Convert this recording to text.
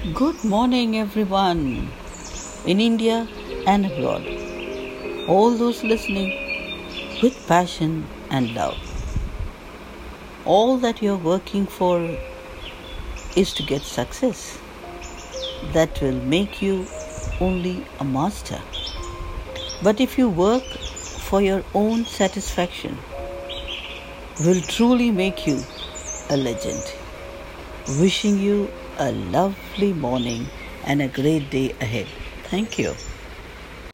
Good morning, everyone, in India and abroad. All those listening with passion and love. All that you're working for is to get success. That will make you only a master. But if you work for your own satisfaction, will truly make you a legend. Wishing you a lovely morning and a great day ahead. Thank you.